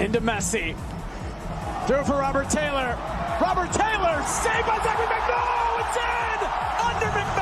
into Messi. Through for Robert Taylor. Robert Taylor saved by Zachary McNall. It's in under.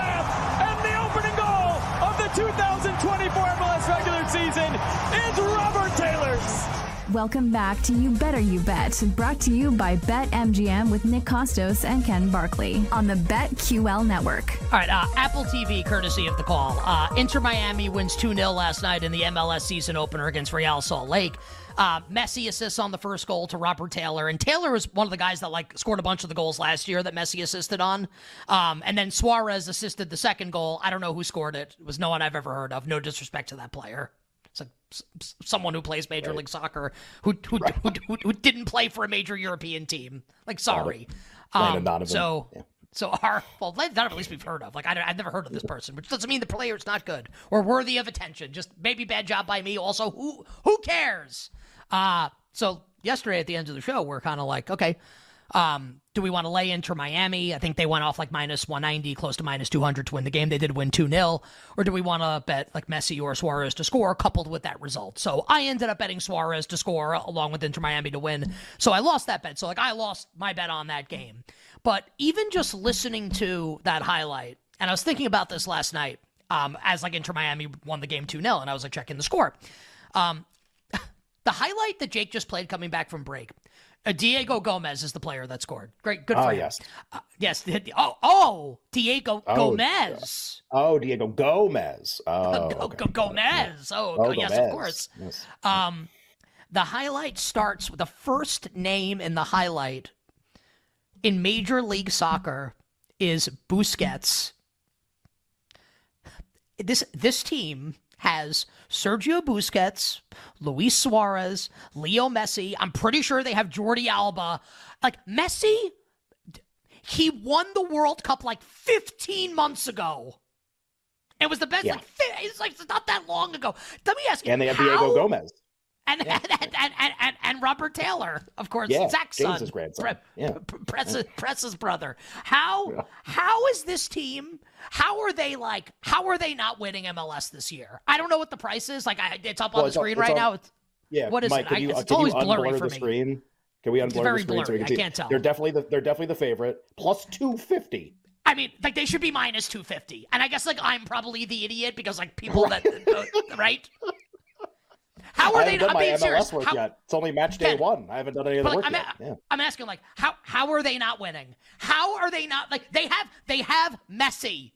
Welcome back to You Better You Bet, brought to you by BetMGM with Nick Kostos and Ken Barkley on the BetQL network. All right, uh, Apple TV, courtesy of the call. Uh, Inter Miami wins 2 0 last night in the MLS season opener against Real Salt Lake. Uh, Messi assists on the first goal to Robert Taylor, and Taylor was one of the guys that like scored a bunch of the goals last year that Messi assisted on. Um, and then Suarez assisted the second goal. I don't know who scored it. It was no one I've ever heard of. No disrespect to that player. It's like someone who plays Major right. League Soccer who who, right. who, who, who, didn't play for a major European team. Like, sorry. Um, so. Yeah. So our well, that at least we've heard of. Like I, have never heard of this person, which doesn't mean the player's not good or worthy of attention. Just maybe bad job by me. Also, who who cares? Uh so yesterday at the end of the show, we're kind of like, okay, um, do we want to lay Inter Miami? I think they went off like minus 190, close to minus 200 to win the game. They did win 2 0. Or do we want to bet like Messi or Suarez to score coupled with that result? So I ended up betting Suarez to score along with Inter Miami to win. So I lost that bet. So like I lost my bet on that game. But even just listening to that highlight, and I was thinking about this last night um, as like Inter Miami won the game 2 0, and I was like checking the score. Um, the highlight that Jake just played coming back from break Diego Gomez is the player that scored. Great, good for oh, him. Yes, uh, yes. Oh, oh, Diego oh, Gomez. Oh, Diego Gomez. Oh, okay. Gomez. Oh, oh yes, Gomez. of course. Yes. Um, the highlight starts with the first name in the highlight in Major League Soccer is Busquets. This this team has Sergio Busquets, Luis Suarez, Leo Messi. I'm pretty sure they have Jordi Alba. Like Messi, he won the World Cup like 15 months ago. It was the best. Yeah. Like it's like it's not that long ago. Let me ask you. And they have how, Diego Gomez. And, yeah. and, and, and, and, and, Robert Taylor, of course, yeah, Zach's James's son, grandson. yeah. Press's, Press's brother. How yeah. how is this team? How are they like? How are they not winning MLS this year? I don't know what the price is. Like, I, it's up well, on the screen right now. It's, yeah, what is Mike, it? Can you, I, it's can always you blurry for the me. Screen? Can we unblur it's very the screen blurry. so we can I can't tell. They're definitely the they're definitely the favorite. Plus two fifty. I mean, like they should be minus two fifty, and I guess like I'm probably the idiot because like people that uh, right. How are I they done my being MLS serious? work How, yet. It's only match day one. I haven't done any of the like, work I'm, yet. yeah. I'm asking like how how are they not winning? How are they not like they have they have Messi.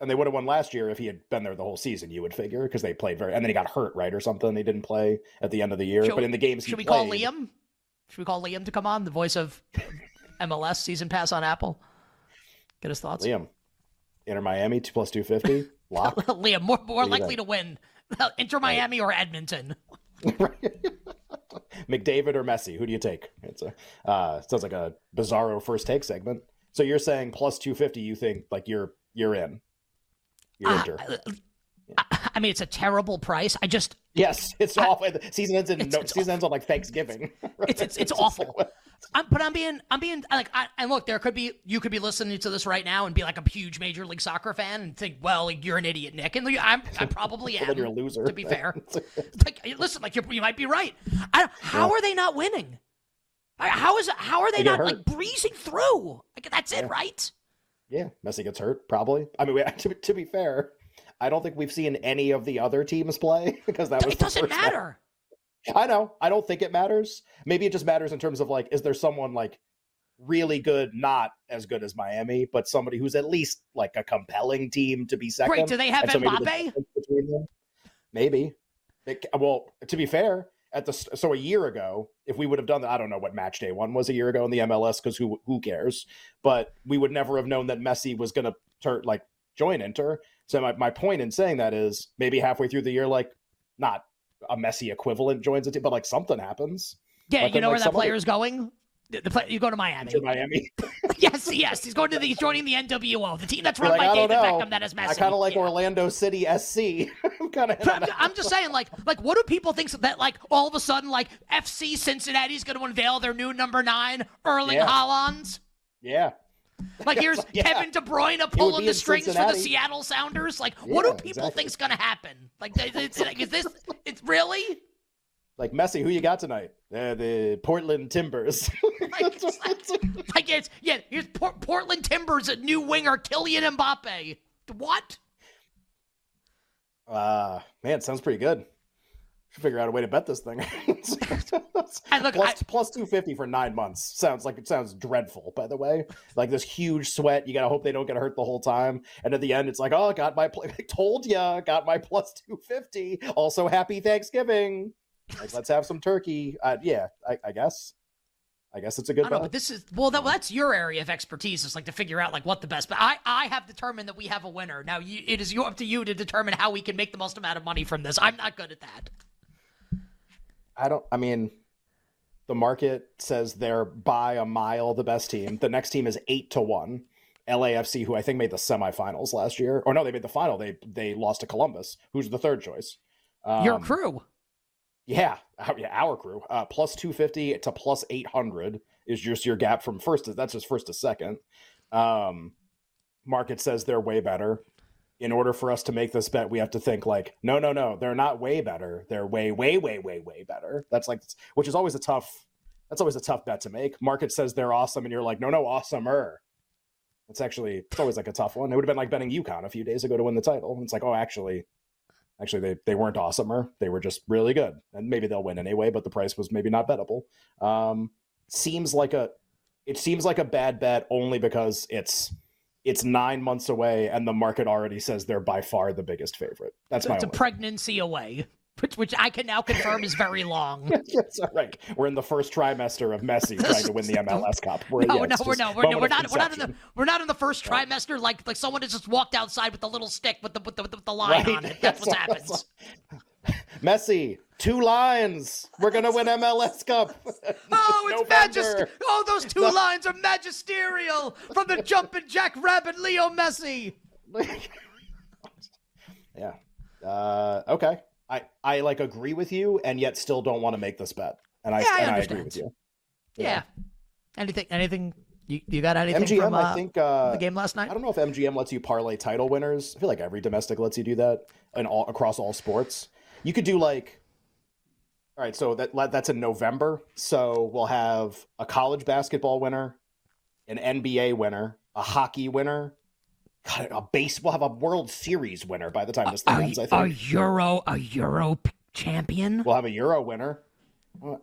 And they would have won last year if he had been there the whole season. You would figure because they played very, and then he got hurt, right, or something. They didn't play at the end of the year. Should but in the games, should we played, call Liam? Should we call Liam to come on, the voice of MLS season pass on Apple? Get his thoughts. Liam, Inter Miami two plus two fifty. Liam more more likely to win Inter Miami or Edmonton. McDavid or Messi? Who do you take? It's a uh, sounds like a bizarro first take segment. So you're saying plus two fifty? You think like you're you're in? You're uh, Inter. I mean, it's a terrible price. I just yes, it's I, awful. Season ends in it's, no, it's season ends on like Thanksgiving. It's it's, it's awful. I'm, but I'm being I'm being like I, and look, there could be you could be listening to this right now and be like a huge Major League Soccer fan and think, well, like, you're an idiot, Nick, and I'm I probably am. you're a loser. To be fair, like, listen, like you might be right. I, how yeah. are they not winning? How is how are they, they not like breezing through? Like that's yeah. it, right? Yeah, Messi gets hurt probably. I mean, to, to be fair, I don't think we've seen any of the other teams play because that was it doesn't matter. I know. I don't think it matters. Maybe it just matters in terms of like, is there someone like really good, not as good as Miami, but somebody who's at least like a compelling team to be second. Great. Do they have so maybe Mbappe? difference Maybe. It- well, to be fair, at the so a year ago, if we would have done that, I don't know what match day one was a year ago in the MLS because who who cares? But we would never have known that Messi was going to turn like join Inter. So my, my point in saying that is maybe halfway through the year, like not a Messi equivalent joins a team, but like something happens. Yeah, But you then, know like, where that other- player is going? The, the play, you go to Miami. To Miami, yes, yes. He's going to the. He's joining the NWO, the team that's run like, by David know. Beckham. That is Messi. I kind of like Yeah. Orlando City SC. I'm kind of. I'm, I'm just saying, like, like, what do people think that, like, all of a sudden, like, FC Cincinnati's going to unveil their new number nine, Erling Yeah. Haaland? Yeah. Like, here's Yeah. Kevin De Bruyne pulling the in strings for the Seattle Sounders. Like, what do people exactly. think's going to happen? Like, they- like, is this? It's really? Like Messi, who you got tonight? Uh, the Portland Timbers. Like, it's like, like it's yeah. Here's Port- Portland Timbers, a new winger, Kylian Mbappe. What? Uh man, sounds pretty good. Should figure out a way to bet this thing. And look, plus, I- plus 250 for nine months. Sounds like it sounds dreadful, by the way. Like this huge sweat. You gotta hope they don't get hurt the whole time. And at the end, it's like, oh, got my pl- told ya, got my plus 250. Also, happy Thanksgiving. Like, let's have some turkey. Uh, yeah, I, I guess. I guess it's a good don't know, but this is well. That, well, that's your area of expertise. Is like to figure out like what the best. But I, I have determined that we have a winner. Now you, it is you up to you to determine how we can make the most amount of money from this. I'm not good at that. I don't. I mean, the market says they're by a mile the best team. The next team is eight to one. LAFC, who I think made the semifinals last year, or no, they made the final. They they lost to Columbus, who's the third choice. your Um, crew. yeah, our, yeah, our crew. Uh, plus two fifty to plus eight hundred is just your gap from first. To, that's just first to second. Um, market says they're way better. In order for us to make this bet, we have to think like, no, no, no, they're not way better. They're way, way, way, way, way better. That's like, which is always a tough. That's always a tough bet to make. Market says they're awesome, and you're like, no, no, awesomer. It's actually, it's always like a tough one. It would have been like betting UConn a few days ago to win the title. And It's like, oh, actually, Actually, they, they weren't awesomer. They were just really good. And maybe they'll win anyway, but the price was maybe not bettable. Um, seems like a it seems like a bad bet only because it's it's nine months away and the market already says they're by far the biggest favorite. That's my It's a pregnancy away, which which I can now confirm is very long. yes, right. We're in the first trimester of Messi trying to win the MLS Cup. We're, No, yeah, no, we're no, we're, no, we're not. We're not in the we're not in the first trimester. Like like someone has just walked outside with the little stick with the with the, with the line Right. on it. That's what happens. Messi, two lines. We're gonna win MLS Cup. Oh, it's. Oh, those two lines are magisterial from the jumping jack rabbit Leo Messi. yeah. Uh, okay. I I like agree with you, and yet still don't want to make this bet. And I Yeah, I and I agree with you. Yeah. Anything? Anything? You, you got anything MGM, from uh, I think uh, the game last night? I don't know if MGM lets you parlay title winners. I feel like every domestic lets you do that, and all across all sports. You could do like, all right. So that that's in November. So we'll have a college basketball winner, an NBA winner, a hockey winner, God, a base. We'll have a World Series winner by the time this thing ends. I think a Euro, a Euro champion. we'll have a Euro winner.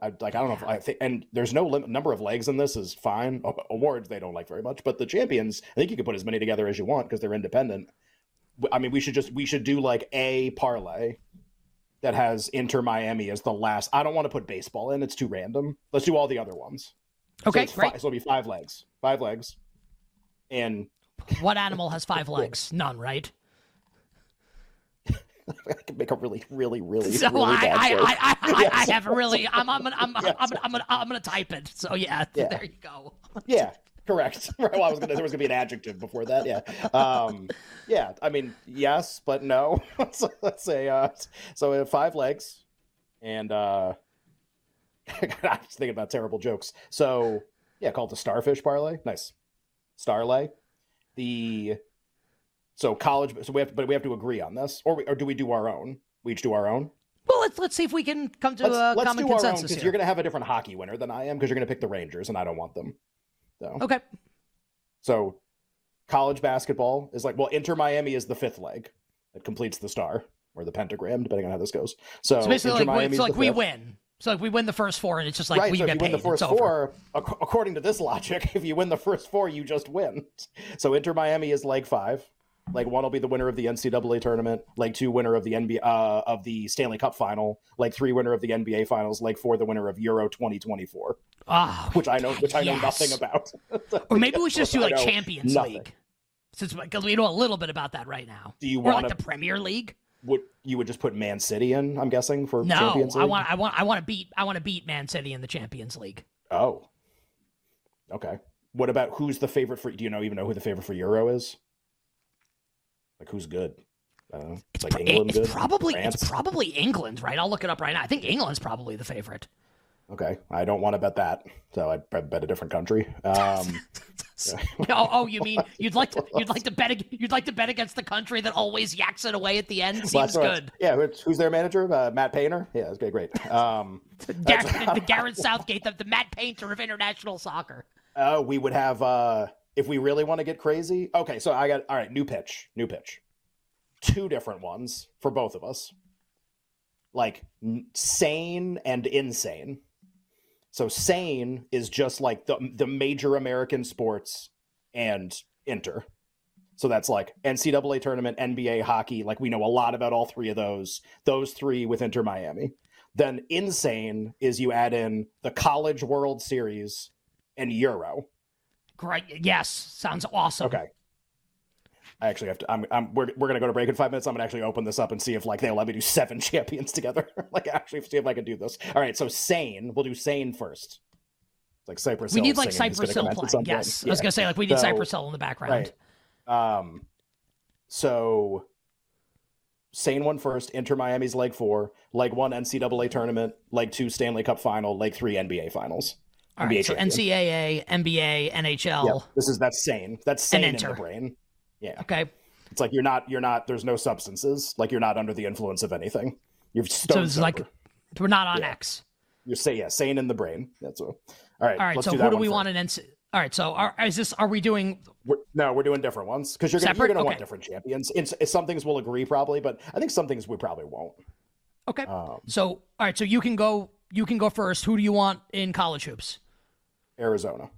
I, like I don't know if I think, and there's no lim- number of legs in this is fine. Awards they don't like very much, but the champions, I think you can put as many together as you want because they're independent. I mean, we should just we should do like a parlay that has Inter Miami as the last. I don't want to put baseball in; it's too random. Let's do all the other ones. Okay, so great. Fi- so it'll be five legs, five legs, and What animal has five legs? None, right? I can make a really, really, really, So really I, bad I, joke. I, I, I, I have really. I'm, I'm, gonna, I'm, I'm. I'm, gonna, I'm, gonna, I'm gonna type it. So yeah, Yeah. there you go. Yeah, correct. Right, well, I was gonna there was gonna be an adjective before that. Yeah, um, yeah. I mean, yes, but no. so let's say uh, so we have five legs, and uh, I was thinking about terrible jokes. So yeah, call it the starfish parlay. Nice, starlay. The so college. So we have, but we have to agree on this, or we, or do we do our own? We each do our own. Well, let's let's see if we can come to Let's, a let's common do our consensus because you're gonna have a different hockey winner than I am because you're gonna pick the Rangers, and I don't want them. So Okay. So college basketball is like well, Inter Miami is the fifth leg that completes the star or the pentagram, depending on how this goes. So, So basically, Inter like, we, Miami's so like we fifth. win. So like we win the first four, and it's just like right. we so if get you win paid. the first four, ac- according to this logic, if you win the first four, you just win. So Inter Miami is leg five. Leg one will be the winner of the NCAA tournament. like two, winner of the NBA uh, of the Stanley Cup final. like three, winner of the NBA finals. like four, the winner of Euro 2024, Oh, which I know, which I know yes. nothing about. Or maybe we should just do like Champions nothing. League, since because we know a little bit about that right now. Do you wanna- like the Premier League? Would you would just put Man City in? I'm guessing for No, Champions League. I want, I want, I want to beat, I want to beat Man City in the Champions League. Oh, okay. What about who's the favorite for? Do you know even know who the favorite for Euro is? Like who's good? Know. It's, like pro- England it's good? probably, France? it's probably England, right? I'll look it up right now. I think England's probably the favorite. Okay, I don't want to bet that, so I'd bet a different country. Um, oh, oh, you mean you'd like to, you'd like to bet, you'd like to bet against the country that always yaks it away at the end? Seems that's what- good. Yeah, who's- who's their manager? Uh, Matt Painter. Yeah, okay, great. Um, Gar- the, the Gareth Southgate, the, the Matt Painter of international soccer. uh, we would have uh, if we really want to get crazy. Okay, so I got all right. New pitch, new pitch. Two different ones for both of us. Like sane and insane. So sane is just like the the major American sports and inter. So that's like NCAA tournament, NBA hockey. Like we know a lot about all three of those. Those three with Inter Miami. Then insane is you add in the College World Series and Euro. Great. Yes, sounds awesome. Okay. I actually have to. I'm. I'm we're, we're gonna go to break in five minutes. I'm gonna actually open this up and see if like they'll let me do seven champions together. like actually see if I can do this. All right. So sane. We'll do sane first. Like Cypress. We need like singing is gonna Cypress Hill playing. Yes, I was gonna say like we need So- Cypress Hill in the background. Right. Um. So. Sane one first. Inter Miami's leg four. Leg one NCAA tournament. Leg two Stanley Cup final. Leg three NBA finals. All NBA right, so. NCAA, NBA, NHL. Yeah, this is that's sane. That's sane in the brain. Yeah. Okay, It's like you're not you're not there's no substances. Like you're not under the influence of anything. You're so it's like we're not on Yeah. X. You're say yeah, sane in the brain. That's what. All right. All right, so do who do we first. want in NC? All right, so are, is this? Are we doing? We're, no, we're doing different ones because you're gonna, you're gonna want different champions. It's, it's some things we'll agree probably, but I think some things we probably won't. Okay, Um, so all right, so you can go. You can go first. Who do you want in college hoops? Arizona.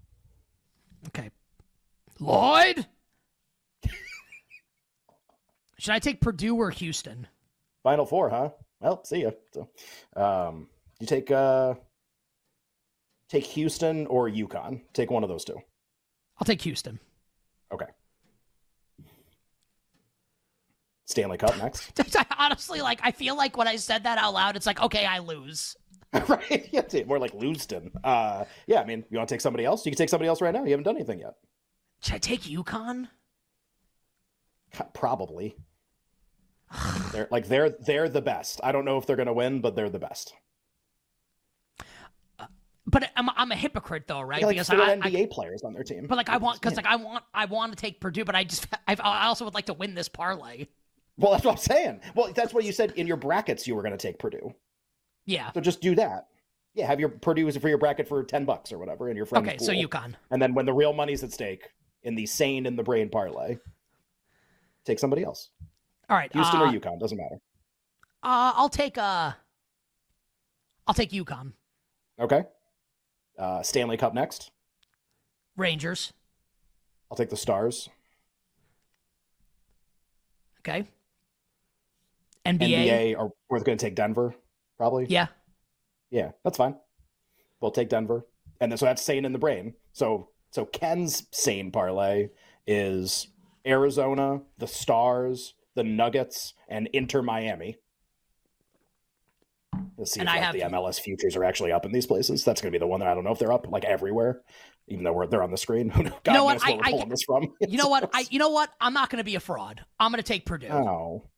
Okay, Lloyd. Should I take Purdue or Houston? Final four, huh? Well, see ya. So, um, you take uh, take Houston or UConn. Take one of those two. I'll take Houston. Okay. Stanley Cup next. Honestly, like I feel like when I said that out loud, it's like okay, I lose. right? Yeah, more like Lewiston. Uh, yeah, I mean, you want to take somebody else? You can take somebody else right now. You haven't done anything yet. Should I take UConn? Probably. they're like they're they're the best. I don't know if they're gonna win, but they're the best. But I'm, I'm a hypocrite though, right? Got, like because four I, I, NBA players on their team. but like I want, because like I want, I want to take Purdue, but I just, I, I also would like to win this parlay. well, that's what I'm saying. Well, that's what you said in your brackets. You were gonna take Purdue, Yeah. so just do that. Yeah, have your Purdue for your bracket for ten bucks or whatever, and your friend's Okay, so pool. UConn. and then when the real money's at stake in the sane in the brain parlay, take somebody else. All right. Houston uh, or UConn doesn't matter. Uh, I'll take uh, I'll take UConn. Okay. Uh, Stanley Cup next. Rangers. I'll take the Stars. Okay. NBA. NBA, or we're going to take Denver, probably. Yeah. Yeah, that's fine. We'll take Denver, and then so that's sane in the brain. So so Ken's sane parlay is Arizona, the Stars, the Nuggets, and Inter Miami. Let's see And if I like, have- the MLS futures are actually up in these places. That's going to be the one that I don't know if they're up like everywhere, even though we're, they're on the screen. God know what? knows where I- we're I- pulling this from. You know what? I. You know what? I'm not going to be a fraud. I'm going to take Purdue. Oh.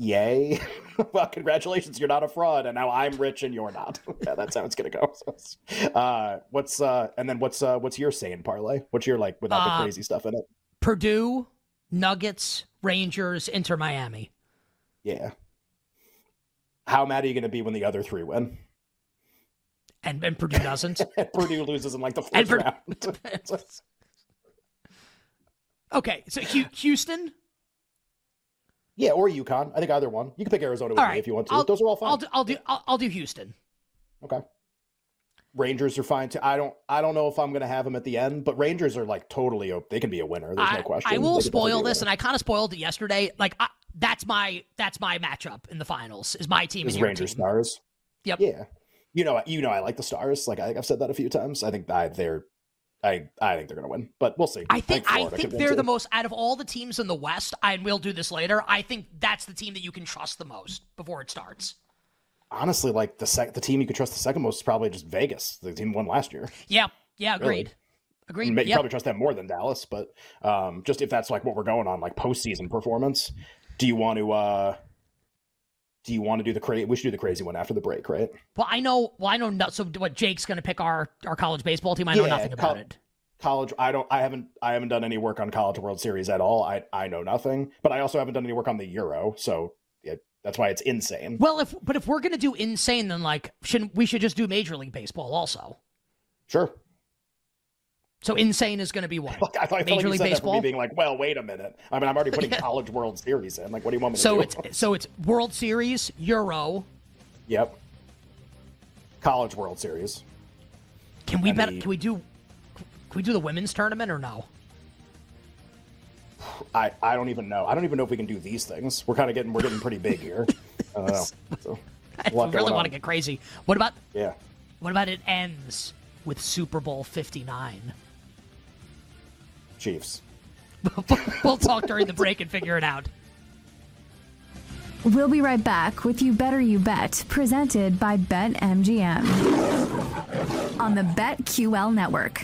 Yay. well, congratulations. You're not a fraud. And now I'm rich and you're not. yeah, that's how it's to go. Uh, what's, uh, and then what's, uh, what's your saying parlay? What's your, like, without Uh, the crazy stuff in it? Purdue, Nuggets, Rangers, Inter Miami. Yeah. How mad are you going to be when the other three win? And, and Purdue doesn't. And Purdue loses in like the fourth round. okay, so Houston. Yeah, or UConn. I think either one. You can pick Arizona with All me right. if you want to. I'll, Those are all fine. I'll do, I'll do, I'll, I'll do Houston. Okay. Rangers are fine too. I don't. I don't know if I'm going to have them at the end, but Rangers are like totally. op- They can be a winner. There's I, no question. I will They could definitely spoil this, and. I kind of spoiled it yesterday. Like I, that's my that's my matchup in the finals. Is my team Is Rangers team. Stars. Yep. Yeah. You know. You know. I like the Stars. Like I think I've said that a few times. I think I, they're. I I think they're going to win, but we'll see. I think I think they're the most out of all the teams in the West. And we'll do this later. I think that's the team that you can trust the most before it starts. honestly like the sec- the team you could trust the second most is probably just Vegas. The team won last year. Yeah, yeah, Really? agreed, agreed. You may Yep. probably trust them more than Dallas, but um, just if that's like what we're going on, like postseason performance, do you want to uh, do you want to do the crazy? We should do the crazy one after the break, right? Well, I know. Well, I know. No, so what? Jake's going to pick our our college baseball team. I know Yeah, nothing about col- it. College, I don't, I haven't, I haven't done any work on College World Series at all. I I know nothing, but I also haven't done any work on the Euro, so yeah, that's why it's insane. Well, if but if we're going to do insane, then like shouldn't we should just do Major League Baseball also? Sure. So insane is going to be what? I thought I Major like you League Baseball. being like, well, wait a minute. I mean, I'm already putting College World Series in. Like, what do you want me to do? So it's so it's World Series, Euro. Yep. College World Series. Can we bet? Can we do? Can we do the women's tournament or no? I, I don't even know. I don't even know if we can do these things. We're kind of getting we're getting pretty big here. I don't know. So, I really want to get crazy. What about Yeah. what about it ends with Super Bowl Fifty Nine? Chiefs. we'll talk during the break and figure it out. We'll be right back with You Better You Bet, presented by BetMGM on the BetQL network.